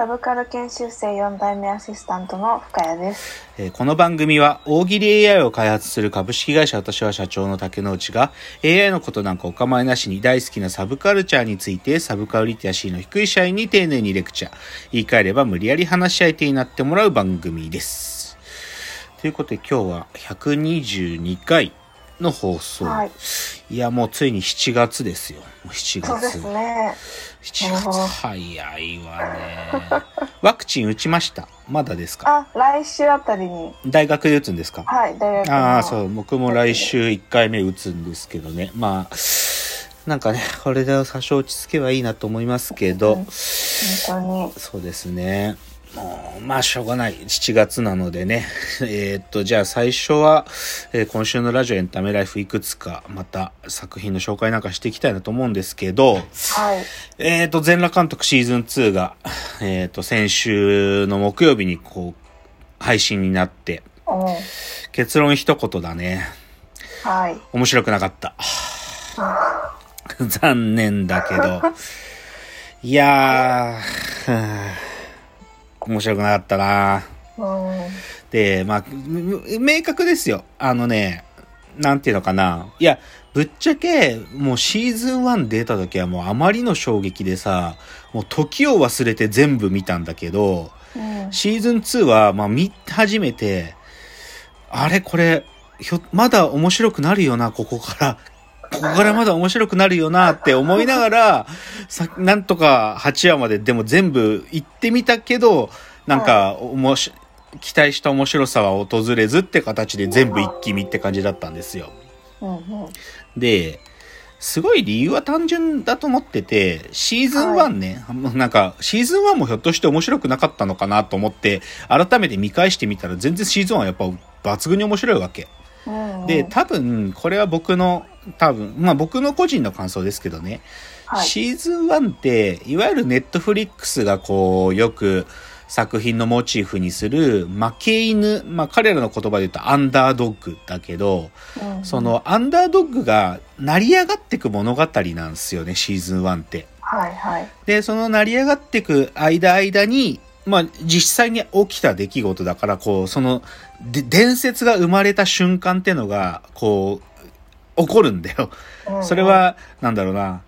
サブカル研修生4代目アシスタントの深谷です。えーこの番組は大喜利 AI を開発する株式会社私は社長の竹之内が AI のことなんかお構いなしに大好きなサブカルチャーについてサブカルリテラシーの低い社員に丁寧にレクチャー。言い換えれば無理やり話し相手になってもらう番組です。ということで今日は122回の放送。はい。いやもうついに7月ですよ。もう7月。そうですね。7月早いわね。ワクチン打ちました？まだですか？あ、来週あたりに、大学で打つんですか？はい、大学の。ああ、そう、僕も来週1回目打つんですけどね。まあ、なんかね、これで多少落ち着けばいいなと思いますけど、うん本当に。そうですね。もうまあ、しょうがない。7月なのでね。えーっと、じゃあ最初は、えー今週のラジオエンタメライフいくつか、また作品の紹介なんかしていきたいなと思うんですけど、はい。えーと、全裸監督シーズン2が、えーと、先週の木曜日にこう、配信になって、うん。結論一言だね。はい。面白くなかった。残念だけど。いやー、面白くなかったなうん。で、まあ、む明確ですよ。あのね、なんていうのかな。いや、ぶっちゃけ、もうシーズン1出た時はもうあまりの衝撃でさ、もう時を忘れて全部見たんだけど、うん。シーズン2は、まあ見始めて、あれこれ、ひょ、まだ面白くなるよな、ここから。ここからまだ面白くなるよなって思いながら、さ、なんとか8話まででも全部行ってみたけど、なんか、おもし、期待した面白さは訪れずって形で全部一気見って感じだったんですよ。で、すごい理由は単純だと思ってて、シーズン1ね、もうなんか、シーズン1もひょっとして面白くなかったのかなと思って、改めて見返してみたら全然シーズン1はやっぱ抜群に面白いわけ。うん。で、多分、これは僕の、多分、まあ僕の個人の感想ですけどね、はい。シーズン1って、いわゆるネットフリックスがこう、よく作品のモチーフにする負け犬、まあ彼らの言葉で言うとアンダードッグだけど、うんそ、のアンダードッグが成り上がってく物語なんですよね、シーズン1って。はいはい。で、その成り上がってく間間に、まあ実際に起きた出来事だから、こう、その、で伝説が生まれた瞬間ってのが、こう、起こるんだよ。うんそれ、は、なんだろうな、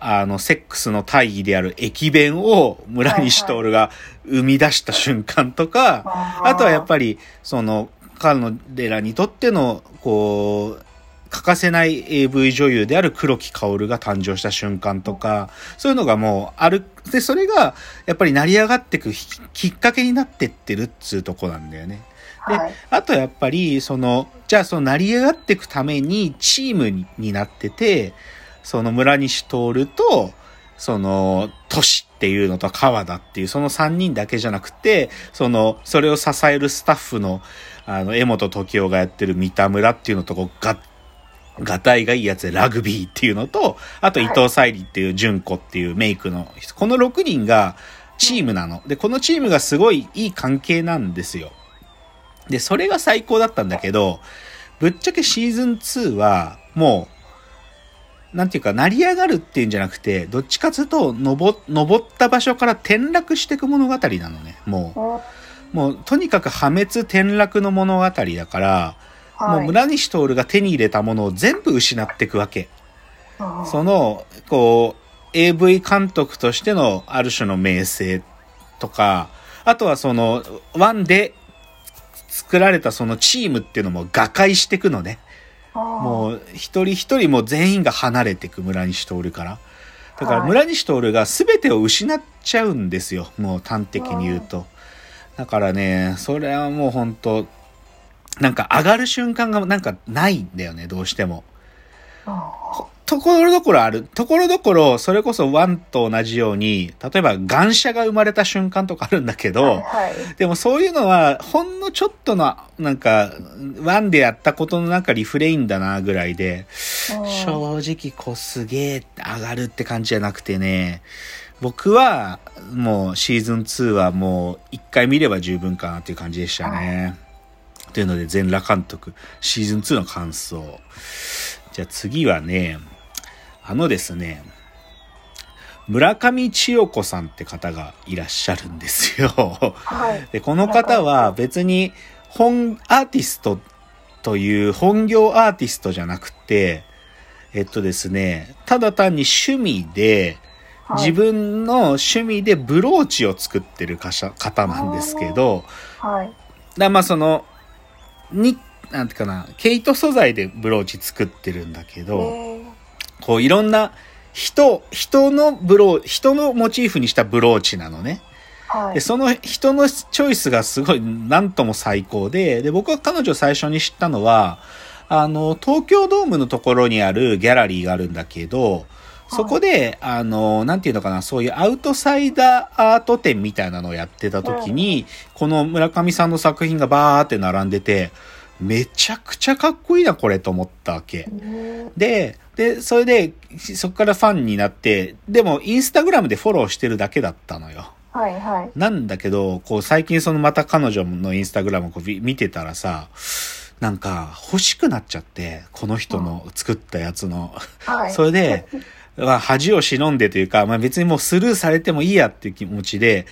あの、セックスの大義である駅弁を村西徹が生み出した瞬間とか、あとはやっり、ぱり、その、彼らにとっての、こう、欠かせない AV 女優である黒木薫が誕生した瞬間とか、そういうのがもうある。で、それが、やっぱり成り上がってくききっかけになってってるっつうとこなんだよね。ではい。あとやっぱり、その、じゃあその成り上がっていくためにチームにになってて、その村西徹と、その、都市っていうのと川田っていう、その3人だけじゃなくて、その、それを支えるスタッフの、あの、江本時生がやってる三田村っていうのと、こう、が、がたいがいいやつでラグビーっていうのと、あと伊藤沙莉っていう純子っていうメイクの人、この6人がチームなの。で、このチームがすごいいい関係なんですよ。で、それが最高だったんだけど、ぶっちゃけシーズン2は、もう、なんていうか、成り上がるっていうんじゃなくて、どっちかというと、登、登った場所から転落していく物語なのね。もうんう、もう、とにかく破滅転落の物語だから、もうはい。村西徹が手に入れたものを全部失っていくわけ。うんその、こう、AV 監督としてのある種の名声とか、あとはその、ワンで作られたそのチームっていうのも瓦解していくのね。もう、う、一人一人もう全員が離れていく村西徹から。だからはい村西徹が全てを失っちゃうんですよ。もう端的に言うと。だからね、それはもう本当なんか上がる瞬間がなんかないんだよね、どうしても。うんところどころある。ところどころ、それこそワンと同じように、例えば、願車が生まれた瞬間とかあるんだけど、はい。でもそういうのは、ほんのちょっとの、なんか、ワンでやったことのなんかリフレインだな、ぐらいで、正直、こう、すげえ上がるって感じじゃなくてね、僕は、もう、シーズン2はもう、一回見れば十分かなっていう感じでしたね。というので、全裸監督、シーズン2の感想。じゃあ次はね、あのですね、村上千代子さんって方がいらっしゃるんですよ。はい。で、この方は別に本アーティストという本業アーティストじゃなくて、えっとですね、ただ単に趣味で、はい自分の趣味でブローチを作ってる方なんですけど、はい。だまあその、に、なんていうかな、毛糸素材でブローチ作ってるんだけど、えこういろんな人、人のブロー、人のモチーフにしたブローチなのね。ーはいで、。その人のチョイスがすごい、なんとも最高で、で、僕は彼女最初に知ったのは、あの、東京ドームのところにあるギャラリーがあるんだけど、そこで、あの、なんていうのかな、そういうアウトサイダーアート展みたいなのをやってた時に、この村上さんの作品がバーって並んでて、めちゃくちゃかっこいいな、これと思ったわけ。うんで、で、それで、そこからファンになって、でも、インスタグラムでフォローしてるだけだったのよ。はいはい。なんだけど、こう最近そのまた彼女のインスタグラムをこう見見てたらさ、なんか欲しくなっちゃって、この人の作ったやつの。はい。それで、まあ恥を忍んでというか、まあ別にもうスルーされてもいいやっていう気持ちで、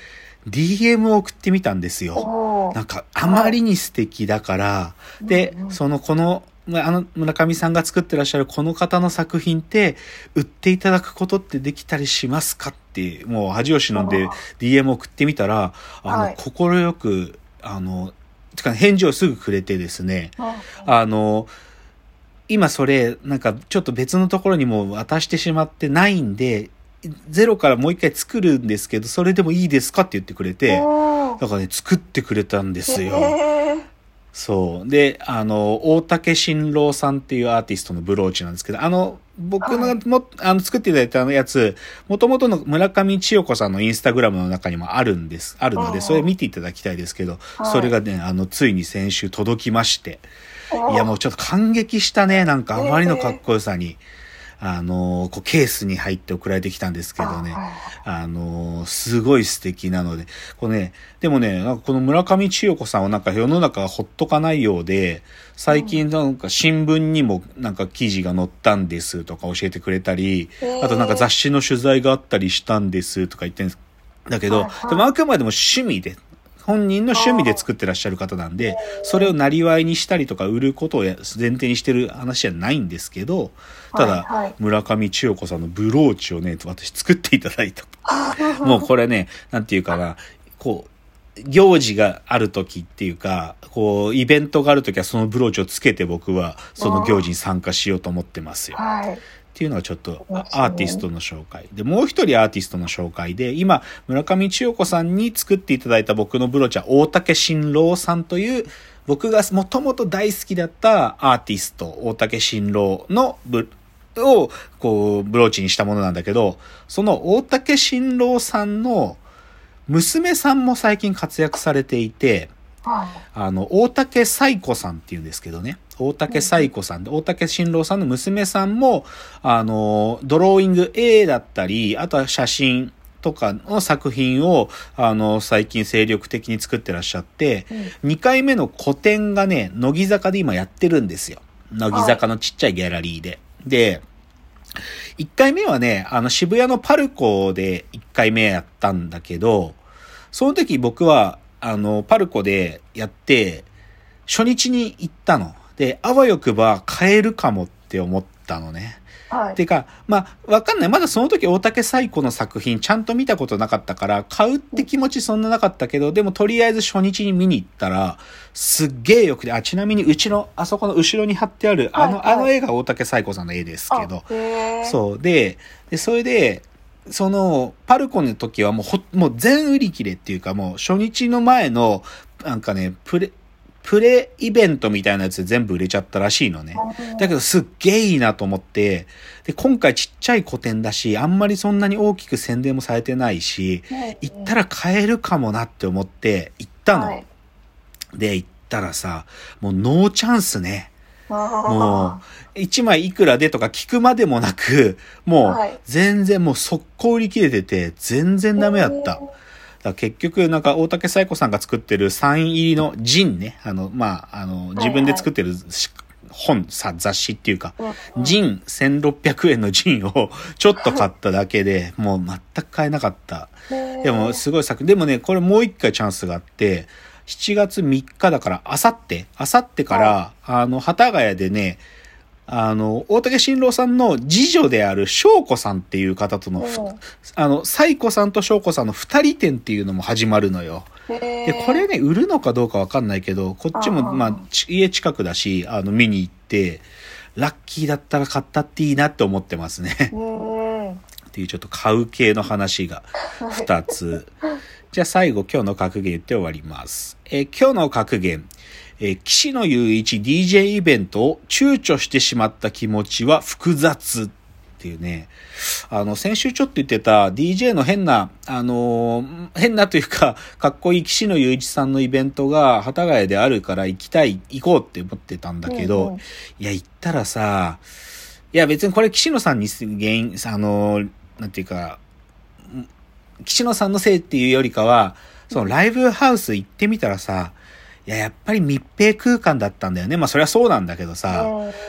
DM を送ってみたんですよ。なんかあまりに素敵だから、でうんう、ん。そのこの、まああの村上さんが作ってらっしゃるこの方の作品って売っていただくことってできたりしますかって、もう恥を忍んであ DM 送ってみたら、あの、はい。心よく、あの、てか返事をすぐくれてですね、ああの、今それ、なんかちょっと別のところにも渡してしまってないんで、ゼロからもう一回作るんですけど、それでもいいですかって言ってくれて、だからね、作ってくれたんですよ。そう。で、あの、大竹新郎さんっていうアーティストのブローチなんですけど、あの、僕のはい。も、あの、作っていただいたやつ、もともとの村上千代子さんのインスタグラムの中にもあるんです、あるので、それ見ていただきたいですけど、はいそれがね、あの、ついに先週届きまして、いや、もうちょっと感激したね。なんかあまりのかっこよさに。あの、こう、ケースに入って送られてきたんですけどね。あの、すごい素敵なので。これね、でもね、なんかこの村上千代子さんはなんか世の中がほっとかないようで、最近なんか新聞にもなんか記事が載ったんですとか教えてくれたり、あとなんか雑誌の取材があったりしたんですとか言ってるんです。だけど、でもあくまでも趣味で、本人の趣味で作ってらっしゃる方なんで、それをなりわいにしたりとか売ることをや前提にしてる話じゃないんですけど、ただ、村上千代子さんのブローチをね、私作っていただいた。もうこれね、なんていうかな、こう、行事がある時っていうか、こう、イベントがある時はそのブローチをつけて僕はその行事に参加しようと思ってますよ。はい。っていうのがちょっとアーティストの紹介。で、もう一人アーティストの紹介で、今、村上千代子さんに作っていただいた僕のブローチは大竹新郎さんという、僕がもともと大好きだったアーティスト、大竹新郎のブ、を、こう、ブローチにしたものなんだけど、その大竹新郎さんの娘さんも最近活躍されていて、はい。あの、大竹彩子さんっていうんですけどね。大竹彩子さんで、大竹新郎さんの娘さんも、あの、ドローイング A だったり、あとは写真とかの作品を、あの、最近精力的に作ってらっしゃって、2回目の個展がね、乃木坂で今やってるんですよ。乃木坂のちっちゃいギャラリーで。で、1回目はね、あの渋谷のパルコで1回目やったんだけど、その時僕は、あの、パルコでやって、初日に行ったの。で、あわよくば買えるかもって思ったのね。はい。てか、まあ、わかんない。まだその時大竹彩子の作品ちゃんと見たことなかったから、買うって気持ちそんななかったけど、でもとりあえず初日に見に行ったら、すっげえよくて、あ、ちなみにうちの、あそこの後ろに貼ってある、あの、はいはいあの絵が大竹彩子さんの絵ですけど、そう。で、で、それで、その、パルコの時はもうほ、もう全売り切れっていうかもう初日の前の、なんかね、プレ、プレイベントみたいなやつで全部売れちゃったらしいのね。だけどすっげえいいなと思って、で、今回ちっちゃい個展だし、あんまりそんなに大きく宣伝もされてないし、行ったら買えるかもなって思って行ったの。はいで、行ったらさ、もうノーチャンスね。ももう、1枚いくらでとか聞くまでもなく、もはいう全然もう速攻売り切れてて、全然ダメだった。だ結局、なんか大竹彩子さんが作ってるサイン入りのジンね。あの、まあ、あの、自分で作ってるし本、さ、雑誌っていうか、ジン1600円のジンを ちょっと買っただけで、もう全く買えなかった。でも、すごい作、でもね、これもう一回チャンスがあって、7月3日だから、あさって、あさってから、あの、幡ヶ谷でね、あの、大竹新郎さんの次女である翔子さんっていう方との、あの、彩子さんと翔子さんの二人展っていうのも始まるのよ。で、これね、売るのかどうかわかんないけど、こっちも、まあ、ち家近くだし、あの、見に行って、ラッキーだったら買ったっていいなって思ってますね。うんっていうちょっと買う系の話が2つ。じゃあ最後今日の格言言って終わります。えー今日の格言。えー岸野雄一 DJ イベントを躊躇してしまった気持ちは複雑っていうね。あの、先週ちょっと言ってた DJ の変な、あのー変なというか、かっこいい岸野雄一さんのイベントが幡ヶ谷であるから行きたい、行こうって思ってたんだけど、うんうんいや、行ったらさ、いや別にこれ岸野さんに原因、あの、なんていうか、ん岸野さんのせいっていうよりかは、そのライブハウス行ってみたらさ、いや、やっぱり密閉空間だったんだよね。まあそれはそうなんだけどさ、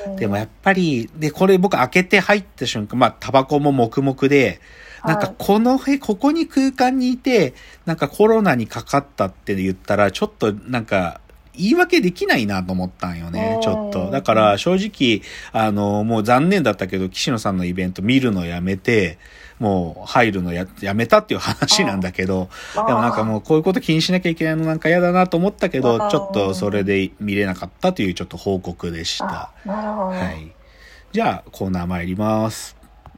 うん。でもやっぱり、で、これ僕開けて入った瞬間、まあタバコも黙々で、なんかはいこのへ、ここに空間にいて、なんかコロナにかかったって言ったら、ちょっとなんか、言い訳できないなと思ったんよねう、んちょっと。だから正直、あの、もう残念だったけど、岸野さんのイベント見るのやめて、もう入るのややめたっていう話なんだけど、でもなんかもうこういうこと気にしなきゃいけないのなんか嫌だなと思ったけど、うんちょっとそれで見れなかったというちょっと報告でしたあ。なるほど。はい。じゃあ、コーナー参ります。